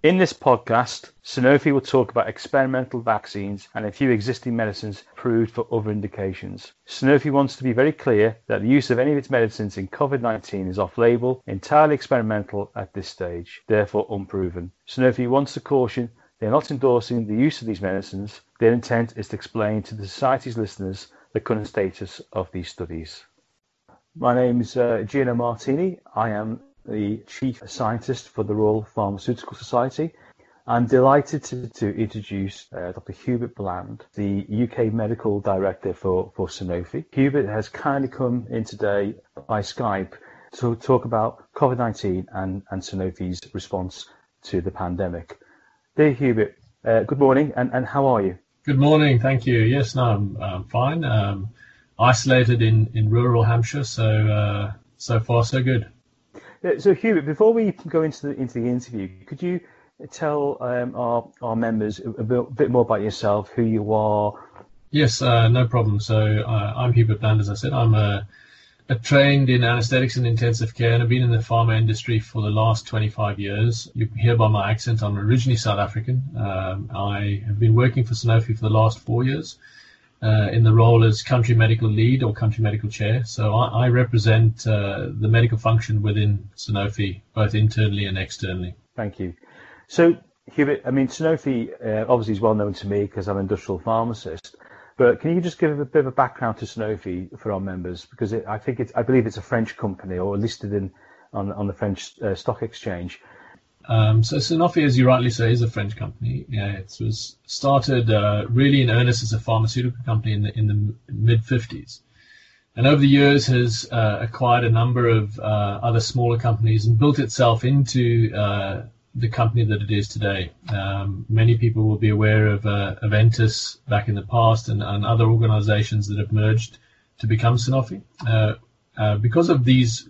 In this podcast, Sanofi will talk about experimental vaccines and a few existing medicines approved for other indications. Sanofi wants to be very clear that the use of any of its medicines in COVID 19 is off label, entirely experimental at this stage, therefore unproven. Sanofi wants to caution they are not endorsing the use of these medicines. Their intent is to explain to the Society's listeners the current status of these studies. My name is uh, Gino Martini. I am the Chief Scientist for the Royal Pharmaceutical Society. I'm delighted to, to introduce uh, Dr. Hubert Bland, the UK Medical Director for, for Sanofi. Hubert has kindly come in today by Skype to talk about COVID-19 and, and Sanofi's response to the pandemic. Dear Hubert, uh, good morning and, and how are you? Good morning, thank you. Yes, no, I'm, I'm fine. Um, isolated in, in rural Hampshire, so uh, so far so good. So, Hubert, before we go into the into the interview, could you tell um, our our members a bit, bit, more about yourself, who you are? Yes, uh, no problem. So, uh, I'm Hubert Bland, as I said. I'm a, a, trained in anaesthetics and intensive care, and I've been in the pharma industry for the last 25 years. You can hear by my accent, I'm originally South African. Um, I have been working for Sanofi for the last four years uh, in the role as country medical lead or country medical chair. So I, I represent uh, the medical function within Sanofi, both internally and externally. Thank you. So, Hubert, I mean, Sanofi uh, obviously is well known to me because I'm an industrial pharmacist. But can you just give a bit of a background to Sanofi for our members? Because it, I think it's, I believe it's a French company or listed in on, on the French uh, stock exchange. Um, so Sanofi, as you rightly say, is a French company. Yeah, it was started uh, really in earnest as a pharmaceutical company in the, in the mid 50s, and over the years has uh, acquired a number of uh, other smaller companies and built itself into uh, the company that it is today. Um, many people will be aware of uh, Aventis back in the past and, and, other organizations that have merged to become Sanofi. Uh, because of these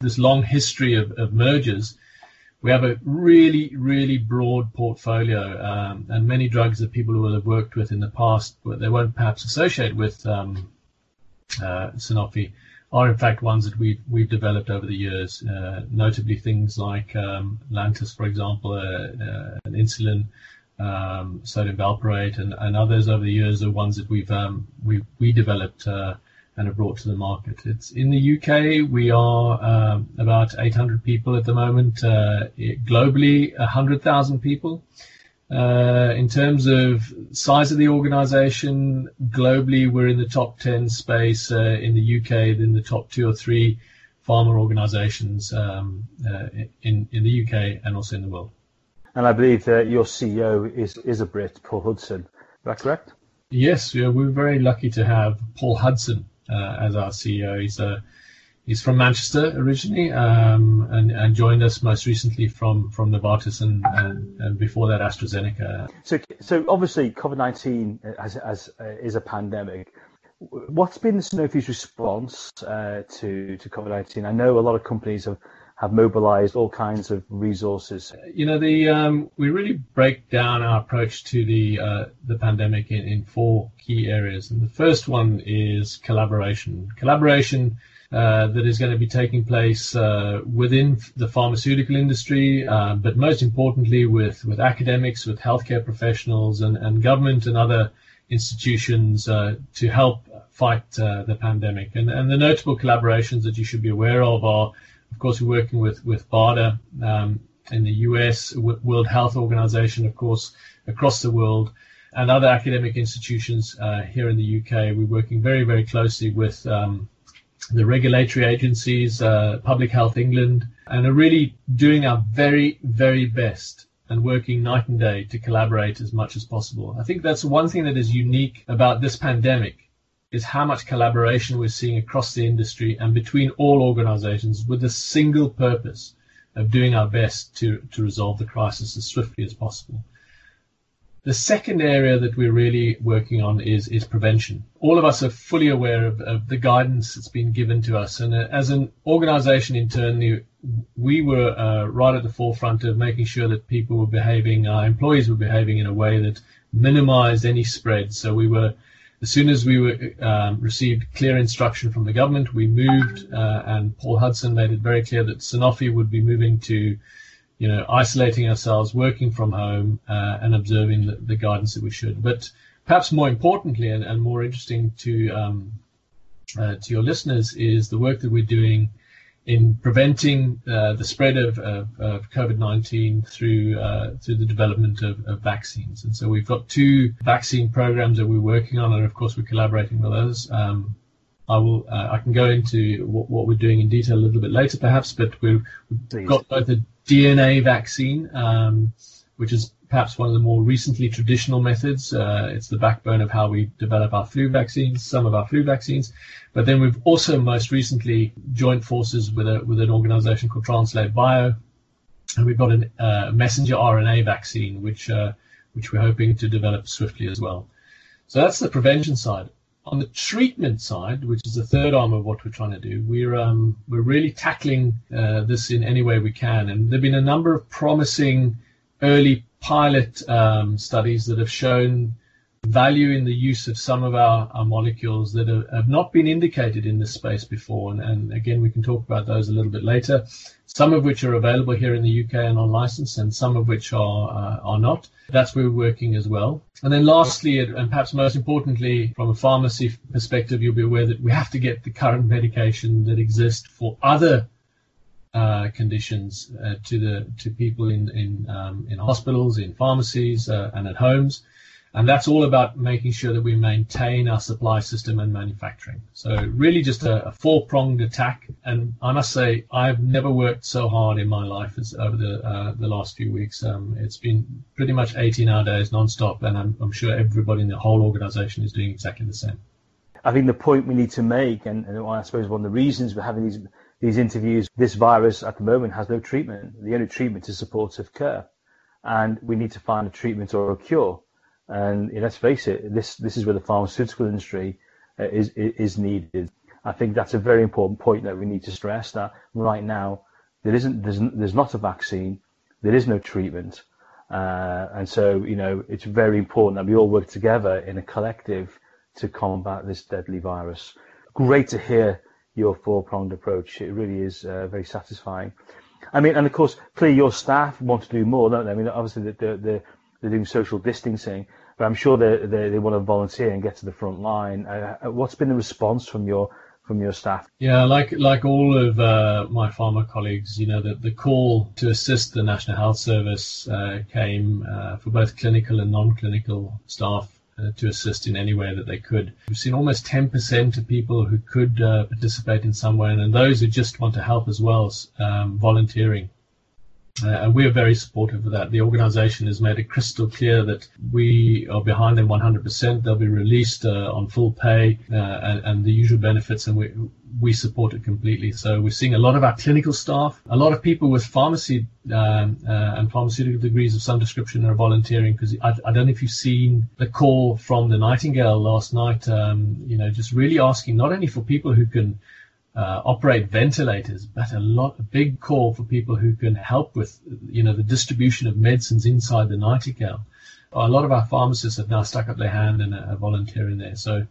this long history of, of mergers we have a really, really broad portfolio um, and many drugs that people will have worked with in the past, but they won't perhaps associate with um, uh, Sanofi, are in fact ones that we've, we've developed over the years, uh, notably things like um, Lantus, for example, uh, uh an insulin, um, sodium valproate, and, and others over the years are ones that we've um, we, we developed uh, and are brought to the market. It's in the UK. We are um, about 800 people at the moment. Uh, globally, 100,000 people. Uh, in terms of size of the organization, globally, we're in the top 10 space. Uh, in the UK, in the top two or three pharma organizations um, uh, in, in the UK and also in the world. And I believe that your CEO is, is a Brit, Paul Hudson. Is that correct? Yes, yeah, we're very lucky to have Paul Hudson uh, as our CEO. He's a He's from Manchester originally, um, and, and, joined us most recently from from Novartis and, and, and, before that AstraZeneca. So, so obviously COVID nineteen as, as uh, is a pandemic. What's been Sanofi's response uh, to to COVID nineteen? I know a lot of companies have have mobilized all kinds of resources. You know, the um, we really break down our approach to the uh, the pandemic in, in four key areas, and the first one is collaboration. Collaboration. Uh, that is going to be taking place uh, within the pharmaceutical industry, uh, but most importantly with, with academics, with healthcare professionals, and, and government and other institutions uh, to help fight uh, the pandemic. And, and the notable collaborations that you should be aware of are of course, we're working with with BARDA um, in the US, World Health Organization, of course, across the world, and other academic institutions uh, here in the UK. We're working very, very closely with um, the regulatory agencies, uh, Public Health England, and are really doing our very, very best and working night and day to collaborate as much as possible. I think that's one thing that is unique about this pandemic is how much collaboration we're seeing across the industry and between all organizations with the single purpose of doing our best to, to resolve the crisis as swiftly as possible. The second area that we're really working on is, is prevention. All of us are fully aware of, of the guidance that's been given to us. And uh, as an organization internally, we were uh, right at the forefront of making sure that people were behaving, our employees were behaving in a way that minimized any spread. So we were as soon as we were, um, received clear instruction from the government, we moved, uh, and Paul Hudson made it very clear that Sanofi would be moving to you know, isolating ourselves, working from home, uh, and observing the, the, guidance that we should. But perhaps more importantly and, and more interesting to um, uh, to your listeners is the work that we're doing in preventing uh, the spread of, of, of COVID-19 through uh, through the development of, of, vaccines. And so we've got two vaccine programs that we're working on, and of course we're collaborating with others. Um, I will. Uh, I can go into what, what, we're doing in detail a little bit later, perhaps. But we've, we've got both a DNA vaccine, um, which is perhaps one of the more recently traditional methods. Uh, it's the backbone of how we develop our flu vaccines, some of our flu vaccines. But then we've also most recently joined forces with a with an organization called Translate Bio, and we've got a uh, messenger RNA vaccine, which uh, which we're hoping to develop swiftly as well. So that's the prevention side. On the treatment side, which is the third arm of what we're trying to do, we're um, we're really tackling uh, this in any way we can, and there've been a number of promising early pilot um, studies that have shown value in the use of some of our, our molecules that have, have, not been indicated in this space before. And, and, again, we can talk about those a little bit later. Some of which are available here in the UK and on license, and some of which are uh, are not. That's where we're working as well. And then lastly, and perhaps most importantly, from a pharmacy perspective, you'll be aware that we have to get the current medication that exists for other uh, conditions uh, to the to people in in um, in hospitals, in pharmacies, uh, and at homes. And that's all about making sure that we maintain our supply system and manufacturing. So really just a, a four-pronged attack. And I must say, I've never worked so hard in my life as over the uh, the last few weeks. Um, it's been pretty much 18-hour days non-stop, and I'm, I'm sure everybody in the whole organization is doing exactly the same. I think the point we need to make, and, and I suppose one of the reasons we're having these these interviews, this virus at the moment has no treatment. The only treatment is supportive care, and we need to find a treatment or a cure. And let's face it, this this is where the pharmaceutical industry uh, is is needed. I think that's a very important point that we need to stress. That right now there isn't there's there's not a vaccine, there is no treatment, uh, and so you know it's very important that we all work together in a collective to combat this deadly virus. Great to hear your four-pronged approach. It really is uh, very satisfying. I mean, and of course, clearly your staff want to do more, don't they? I mean, obviously they're, they're, they're doing social distancing, but I'm sure they, they, they want to volunteer and get to the front line. Uh, uh, what's been the response from your from your staff? Yeah, like like all of uh, my pharma colleagues, you know, the, the call to assist the National Health Service uh, came uh, for both clinical and non-clinical staff uh, to assist in any way that they could. We've seen almost 10% of people who could uh, participate in some way, and those who just want to help as well, um, volunteering. Uh, and we're very supportive of that. The organization has made it crystal clear that we are behind them 100%. They'll be released uh, on full pay uh, and, and, the usual benefits, and we, we support it completely. So we're seeing a lot of our clinical staff, a lot of people with pharmacy um, uh, and pharmaceutical degrees of some description are volunteering because I, I, don't know if you've seen the call from the Nightingale last night, um, you know, just really asking not only for people who can uh, operate ventilators, but a lot, a big call for people who can help with, you know, the distribution of medicines inside the Nightingale. A lot of our pharmacists have now stuck up their hand and are volunteering there. So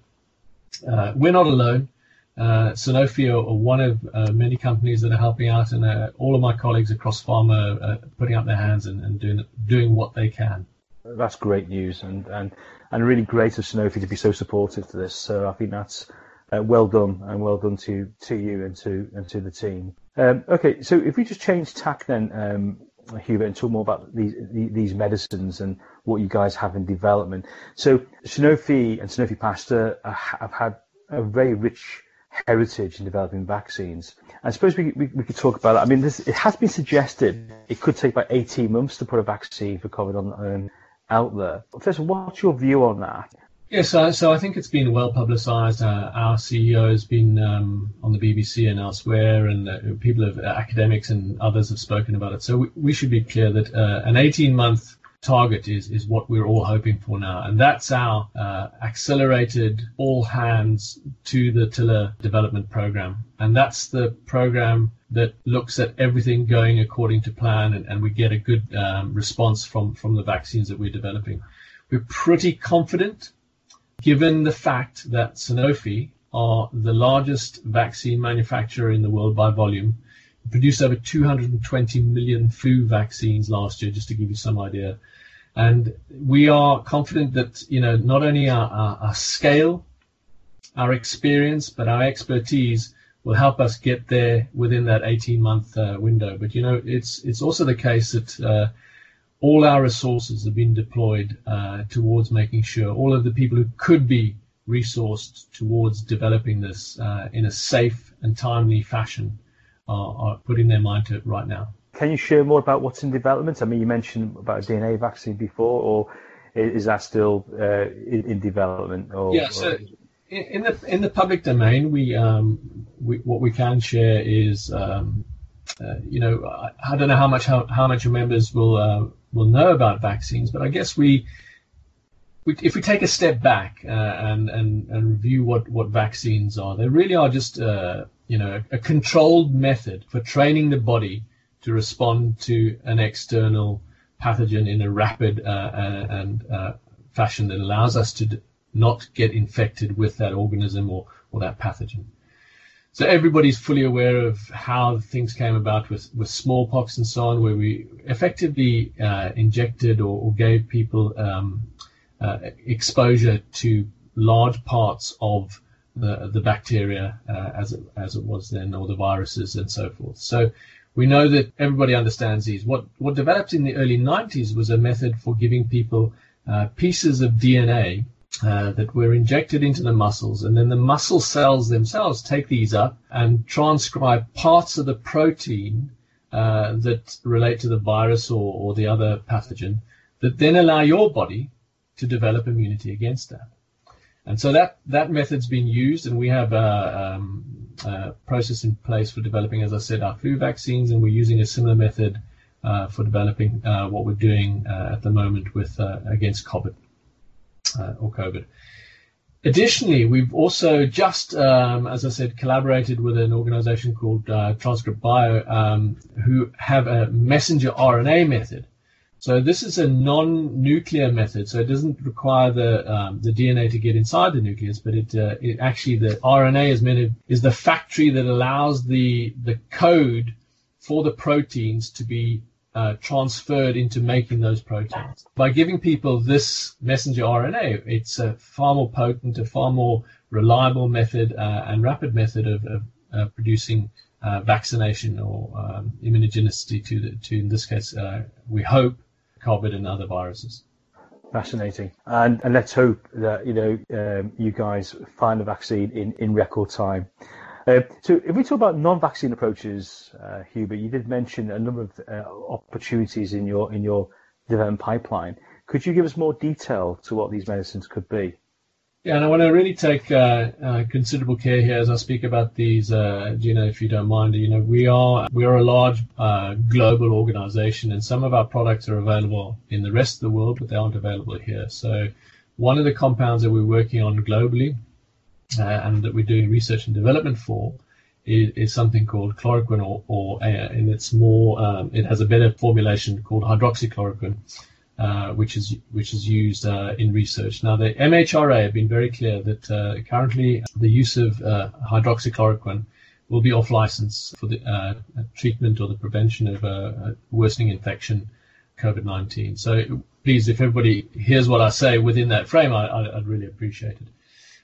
uh, we're not alone. Uh, Sanofi are, one of uh, many companies that are helping out, and uh, all of my colleagues across pharma are putting up their hands and, and doing doing what they can. That's great news, and and and really great of Sanofi to be so supportive to this. So I think that's uh, well done and well done to to you and to and to the team. Um, okay, so if we just change tack then, um, Hubert, and talk more about these these medicines and what you guys have in development. So Sanofi and Sanofi Pasteur have had a very rich heritage in developing vaccines. I suppose we, we, we, could talk about it. I mean, this, it has been suggested it could take about 18 months to put a vaccine for COVID on, um, out there. First, what's your view on that? Yes, so, I think it's been well publicised. Uh, our CEO has been um, on the BBC and elsewhere, and uh, people have, uh, academics and others have spoken about it. So we, we should be clear that uh, an 18-month target is is what we're all hoping for now, and that's our uh, accelerated all hands to the Tiller development program, and that's the program that looks at everything going according to plan, and, and we get a good um, response from from the vaccines that we're developing. We're pretty confident given the fact that Sanofi are the largest vaccine manufacturer in the world by volume, produced over 220 million flu vaccines last year, just to give you some idea. And we are confident that you know not only our, our, our scale, our experience, but our expertise will help us get there within that 18 month uh, window. But you know, it's it's also the case that uh, all our resources have been deployed uh, towards making sure all of the people who could be resourced towards developing this uh, in a safe and timely fashion are, are, putting their mind to it right now. Can you share more about what's in development? I mean, you mentioned about a DNA vaccine before, or is that still uh, in, development? Or, yeah, so or... in the in the public domain, we, um, we what we can share is um, you know, I, I, don't know how much how, how much your members will uh, will know about vaccines, but I guess we, if we take a step back uh, and, and and review what what vaccines are, they really are just uh, you know a controlled method for training the body to respond to an external pathogen in a rapid uh, and fashion that allows us to not get infected with that organism or, or that pathogen. So everybody's fully aware of how things came about with, with smallpox and so on, where we effectively uh, injected or, or, gave people um, uh, exposure to large parts of the, the bacteria uh, as, it, as it was then, or the viruses and so forth. So we know that everybody understands these. What, what developed in the early 90s was a method for giving people uh, pieces of DNA uh, that were injected into the muscles, and then the muscle cells themselves take these up and transcribe parts of the protein uh, that relate to the virus or, or the other pathogen that then allow your body to develop immunity against that. And so that, that method's been used, and we have a, um, a, process in place for developing, as I said, our flu vaccines, and we're using a similar method uh, for developing uh, what we're doing uh, at the moment with uh, against COVID uh, or COVID. Additionally, we've also just, um, as I said, collaborated with an organization called uh, Transcript Bio, um, who have a messenger RNA method. So this is a non-nuclear method, so it doesn't require the um, the DNA to get inside the nucleus, but it, uh, it actually the RNA is meant to, is the factory that allows the the code for the proteins to be uh, transferred into making those proteins. By giving people this messenger RNA, it's a far more potent, a far more reliable method uh, and rapid method of, of uh, producing uh, vaccination or um, immunogenicity to, the, to, in this case, uh, we hope, COVID and other viruses. Fascinating, and, and let's hope that you know um, you guys find a vaccine in, in record time. Uh, so if we talk about non-vaccine approaches, uh, Hubert, you did mention a number of uh, opportunities in your in your development pipeline. Could you give us more detail to what these medicines could be? Yeah, and I want to really take uh, uh, considerable care here as I speak about these, uh, Gino, if you don't mind. You know, we are we are a large global organization, and some of our products are available in the rest of the world, but they aren't available here. So, one of the compounds that we're working on globally uh, and that we're doing research and development for is, is something called chloroquine, or, or and it's more, um, it has a better formulation called hydroxychloroquine, uh, which is which is used uh, in research. Now, the MHRA have been very clear that uh, currently the use of uh, hydroxychloroquine will be off license for the treatment or the prevention of worsening infection, COVID-19. So please, if everybody hears what I say within that frame, I, would really appreciate it.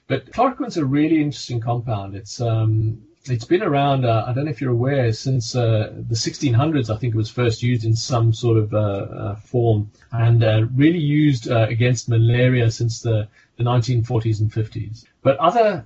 But chloroquine's a really interesting compound. It's um, it's been around. Uh, I don't know if you're aware since uh, the 1600s. I think it was first used in some sort of uh, uh form, and uh, really used uh, against malaria since the, the 1940s and 50s. But other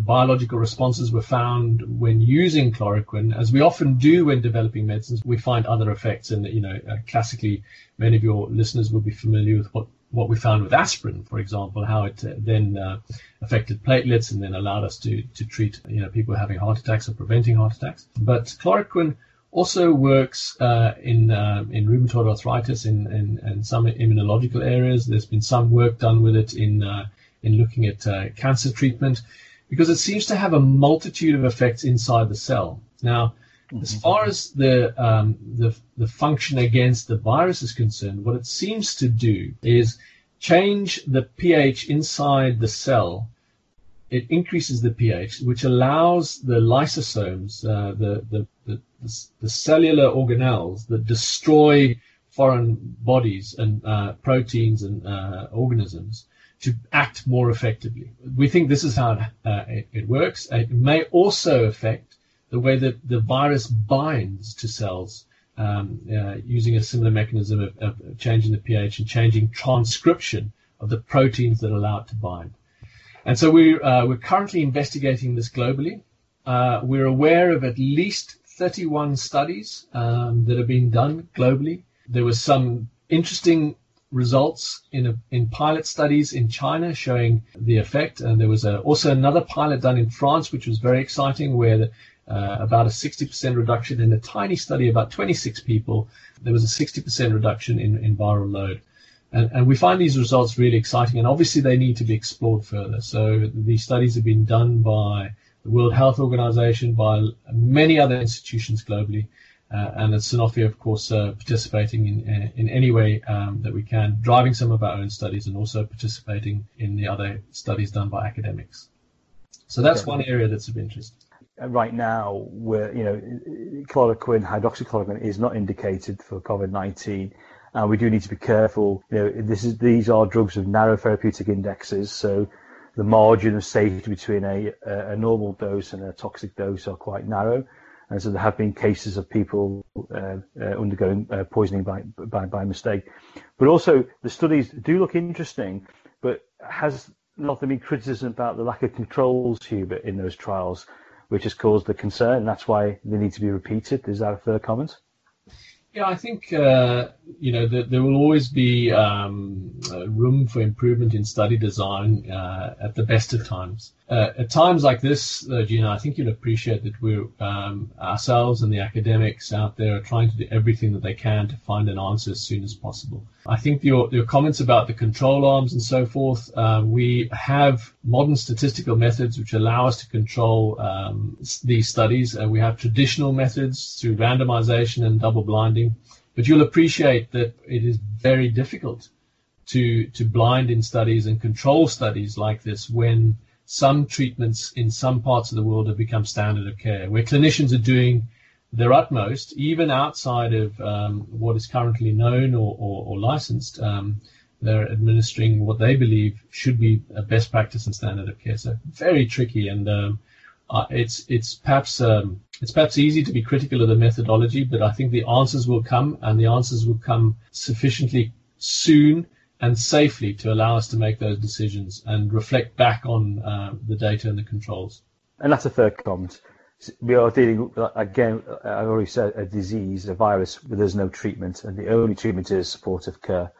biological responses were found when using chloroquine, as we often do when developing medicines. We find other effects, and you know, classically, many of your listeners will be familiar with what what we found with aspirin, for example, how it uh, then uh, affected platelets and then allowed us to, to treat you know people having heart attacks or preventing heart attacks. But chloroquine also works uh, in uh, in rheumatoid arthritis in, in, in, some immunological areas. There's been some work done with it in uh, in looking at uh, cancer treatment because it seems to have a multitude of effects inside the cell. Now, as mm-hmm. far as the, um, the, the function against the virus is concerned, what it seems to do is change the pH inside the cell. It increases the pH, which allows the lysosomes, uh, the, the, the, the, cellular organelles that destroy foreign bodies and uh, proteins and uh, organisms to act more effectively. We think this is how uh, it, it, works. It may also affect the way that the virus binds to cells um, uh, using a similar mechanism of, of, changing the pH and changing transcription of the proteins that allow it to bind. And so we're, uh, we're currently investigating this globally. Uh, we're aware of at least 31 studies um, that have been done globally. There were some interesting results in a, in pilot studies in China showing the effect, and there was a, also another pilot done in France, which was very exciting, where the, uh, about a 60% reduction in a tiny study, about 26 people, there was a 60% reduction in, in viral load. And, and, we find these results really exciting, and obviously they need to be explored further. So these studies have been done by the World Health Organization, by many other institutions globally, uh, and at Sanofi, of course, uh, participating in, in any way um, that we can, driving some of our own studies and also participating in the other studies done by academics. So that's one area that's of interest. Right now, where you know, chloroquine, hydroxychloroquine is not indicated for COVID-19, and we do need to be careful. You know, this is these are drugs with narrow therapeutic indexes, so the margin of safety between a, a normal dose and a toxic dose are quite narrow. And so there have been cases of people uh, uh, undergoing uh, poisoning by, by, by mistake. But also the studies do look interesting, but has not there been criticism about the lack of controls, Hubert, in those trials, which has caused the concern, that's why they need to be repeated. Is that a fair comment? Yeah, I think uh, you know there, there will always be um, room for improvement in study design uh, at the best of times uh, at times like this, uh, Gino, I think you'll appreciate that we're um, ourselves and the academics out there are trying to do everything that they can to find an answer as soon as possible. I think your, your comments about the control arms and so forth, uh, we have modern statistical methods which allow us to control um, these studies. Uh, we have traditional methods through randomization and double blinding, but you'll appreciate that it is very difficult to to blind in studies and control studies like this when some treatments in some parts of the world have become standard of care, where clinicians are doing their utmost, even outside of um, what is currently known or, or, or licensed. Um, they're administering what they believe should be a best practice and standard of care. So very tricky, and um, uh, it's it's perhaps um, it's perhaps easy to be critical of the methodology, but I think the answers will come, and the answers will come sufficiently soon and safely to allow us to make those decisions and reflect back on uh, the data and the controls. And that's a third comment. We are dealing, again, I've already said, a disease, a virus where there's no treatment, and the only treatment is supportive care.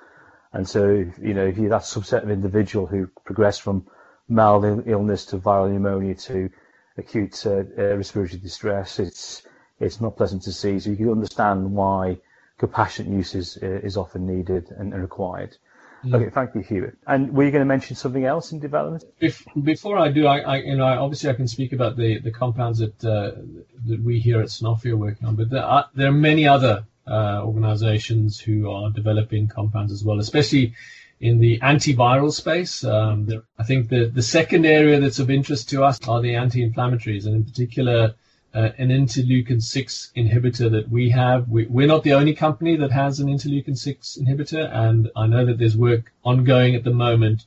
And so, you know, if you're that subset of individual who progress from mild illness to viral pneumonia to acute uh, uh, respiratory distress, it's it's not pleasant to see. So you can understand why compassionate use is, is often needed and, and required. Mm. Okay, thank you, Hubert. And were you going to mention something else in development? If, before I do, I, I, you know, obviously I can speak about the, the compounds that uh, that we here at Sanofi are working on, but there are, there are many other uh, organizations who are developing compounds as well, especially in the antiviral space. Um, there, I think the, the second area that's of interest to us are the anti-inflammatories, and in particular uh, an interleukin 6 inhibitor that we have. We, are not the only company that has an interleukin 6 inhibitor, and I know that there's work ongoing at the moment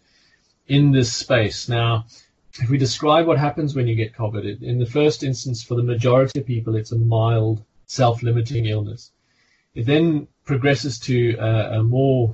in this space. Now, if we describe what happens when you get COVID, it, in the first instance, for the majority of people, it's a mild self-limiting illness. It then progresses to uh, a more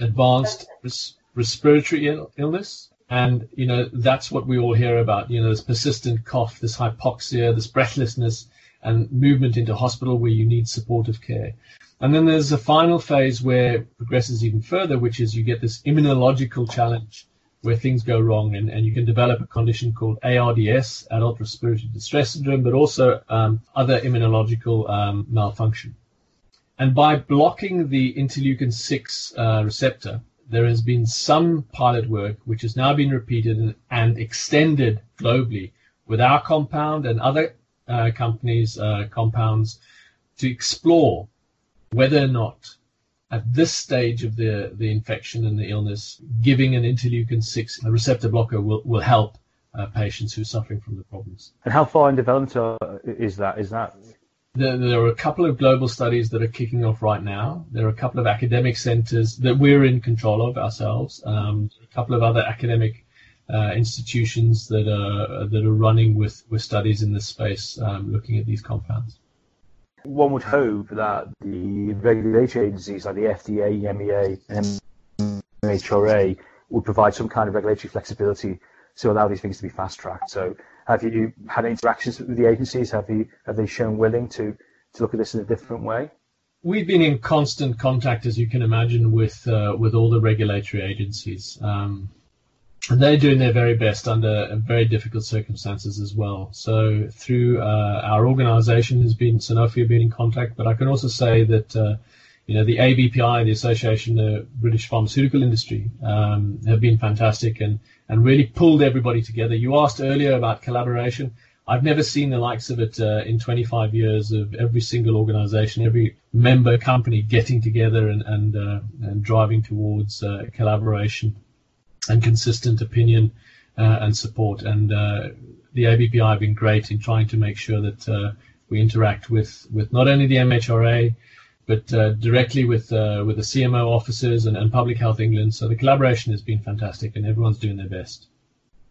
advanced res- respiratory Ill- illness, and, you know, that's what we all hear about, you know, this persistent cough, this hypoxia, this breathlessness, and movement into hospital where you need supportive care. And then there's a final phase where it progresses even further, which is you get this immunological challenge where things go wrong and, and you can develop a condition called ARDS, adult respiratory distress syndrome, but also um, other immunological um, malfunction. And by blocking the interleukin 6 uh, receptor, there has been some pilot work which has now been repeated and, extended globally with our compound and other uh, companies' uh, compounds to explore whether or not at this stage of the, the infection and the illness, giving an interleukin 6 receptor blocker will, will help uh, patients who are suffering from the problems. And how far in development is that? Is that There, there, are a couple of global studies that are kicking off right now. There are a couple of academic centers that we're in control of ourselves. Um, a couple of other academic uh, institutions that are that are running with, with studies in this space, um, looking at these compounds. One would hope that the regulatory agencies like the FDA, EMEA, and MHRA would provide some kind of regulatory flexibility to allow these things to be fast tracked. So, have you had interactions with the agencies? Have you have they shown willing to to look at this in a different way? We've been in constant contact, as you can imagine, with uh, with all the regulatory agencies. Um, and they're doing their very best under very difficult circumstances as well. So through uh, our organisation has been Sanofi have been in contact, but I can also say that uh, you know the ABPI, the Association of British Pharmaceutical Industry, um, have been fantastic and and really pulled everybody together. You asked earlier about collaboration. I've never seen the likes of it uh, in 25 years of every single organisation, every member company getting together and and, uh, and driving towards uh, collaboration and consistent opinion uh, and support. And uh, the ABPI have been great in trying to make sure that uh, we interact with, with not only the MHRA, but uh, directly with uh, with the CMO offices and, and Public Health England. So the collaboration has been fantastic, and everyone's doing their best.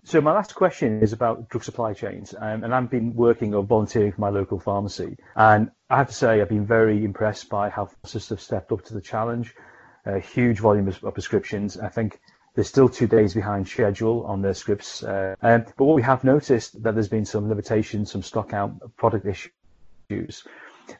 So my last question is about drug supply chains, um, and I've been working or volunteering for my local pharmacy, and I have to say I've been very impressed by how pharmacists have stepped up to the challenge. A huge volume of, prescriptions. I think they're still two days behind schedule on their scripts. Uh, um, but what we have noticed that there's been some limitations, some stock out product issues.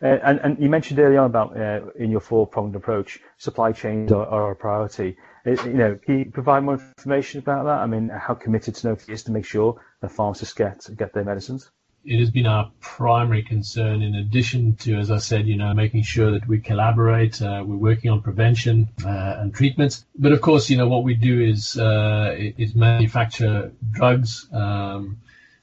Uh, and, and, you mentioned earlier on about uh, in your four-pronged approach, supply chains are, are a priority. It, uh, you know, can you provide more information about that? I mean, how committed Sanofi is to make sure that pharmacists get get their medicines? it has been our primary concern in addition to, as I said, you know, making sure that we collaborate. Uh, we're working on prevention uh, and treatments. But of course, you know, what we do is, uh, is manufacture drugs um,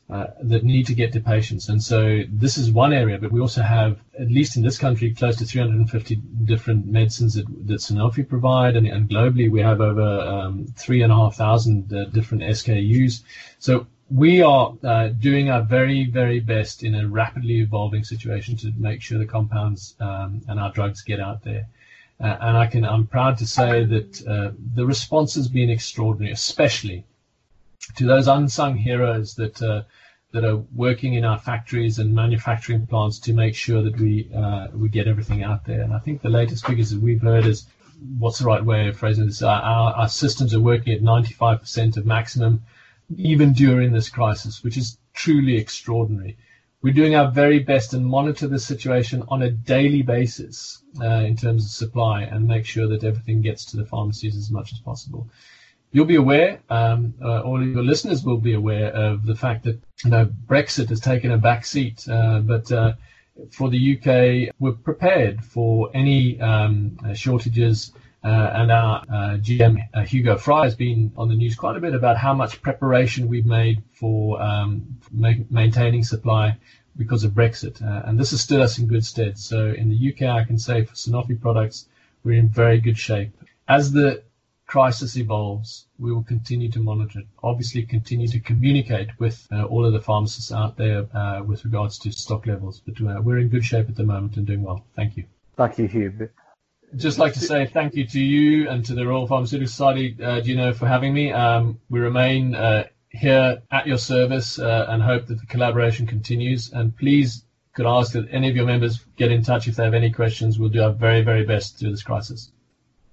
uh, that need to get to patients. And so this is one area, but we also have, at least in this country, close to 350 different medicines that, that Sanofi provide. And, and globally, we have over um, 3,500 uh, different SKUs. So we are uh, doing our very, very best in a rapidly evolving situation to make sure the compounds um, and our drugs get out there. Uh, and I can, I'm proud to say that uh, the response has been extraordinary, especially to those unsung heroes that uh, that are working in our factories and manufacturing plants to make sure that we uh, we get everything out there. And I think the latest figures that we've heard is what's the right way of phrasing this? Our, our systems are working at 95% of maximum even during this crisis, which is truly extraordinary. We're doing our very best and monitor the situation on a daily basis uh, in terms of supply and make sure that everything gets to the pharmacies as much as possible. You'll be aware, um, uh, all of your listeners will be aware of the fact that you know, Brexit has taken a back seat, uh, but uh, for the UK, we're prepared for any um, shortages uh, and our uh, GM uh, Hugo Fry has been on the news quite a bit about how much preparation we've made for um, ma- maintaining supply because of Brexit, uh, and this has stood us in good stead. So in the UK, I can say for Sanofi products, we're in very good shape. As the crisis evolves, we will continue to monitor it. Obviously, continue to communicate with uh, all of the pharmacists out there uh, with regards to stock levels. But we're in good shape at the moment and doing well. Thank you. Thank you, Hugh just like to say thank you to you and to the Royal Pharmaceutical Society, uh, Gino, for having me. Um, we remain uh, here at your service uh, and hope that the collaboration continues. And please could I ask that any of your members get in touch if they have any questions. We'll do our very, very best through this crisis.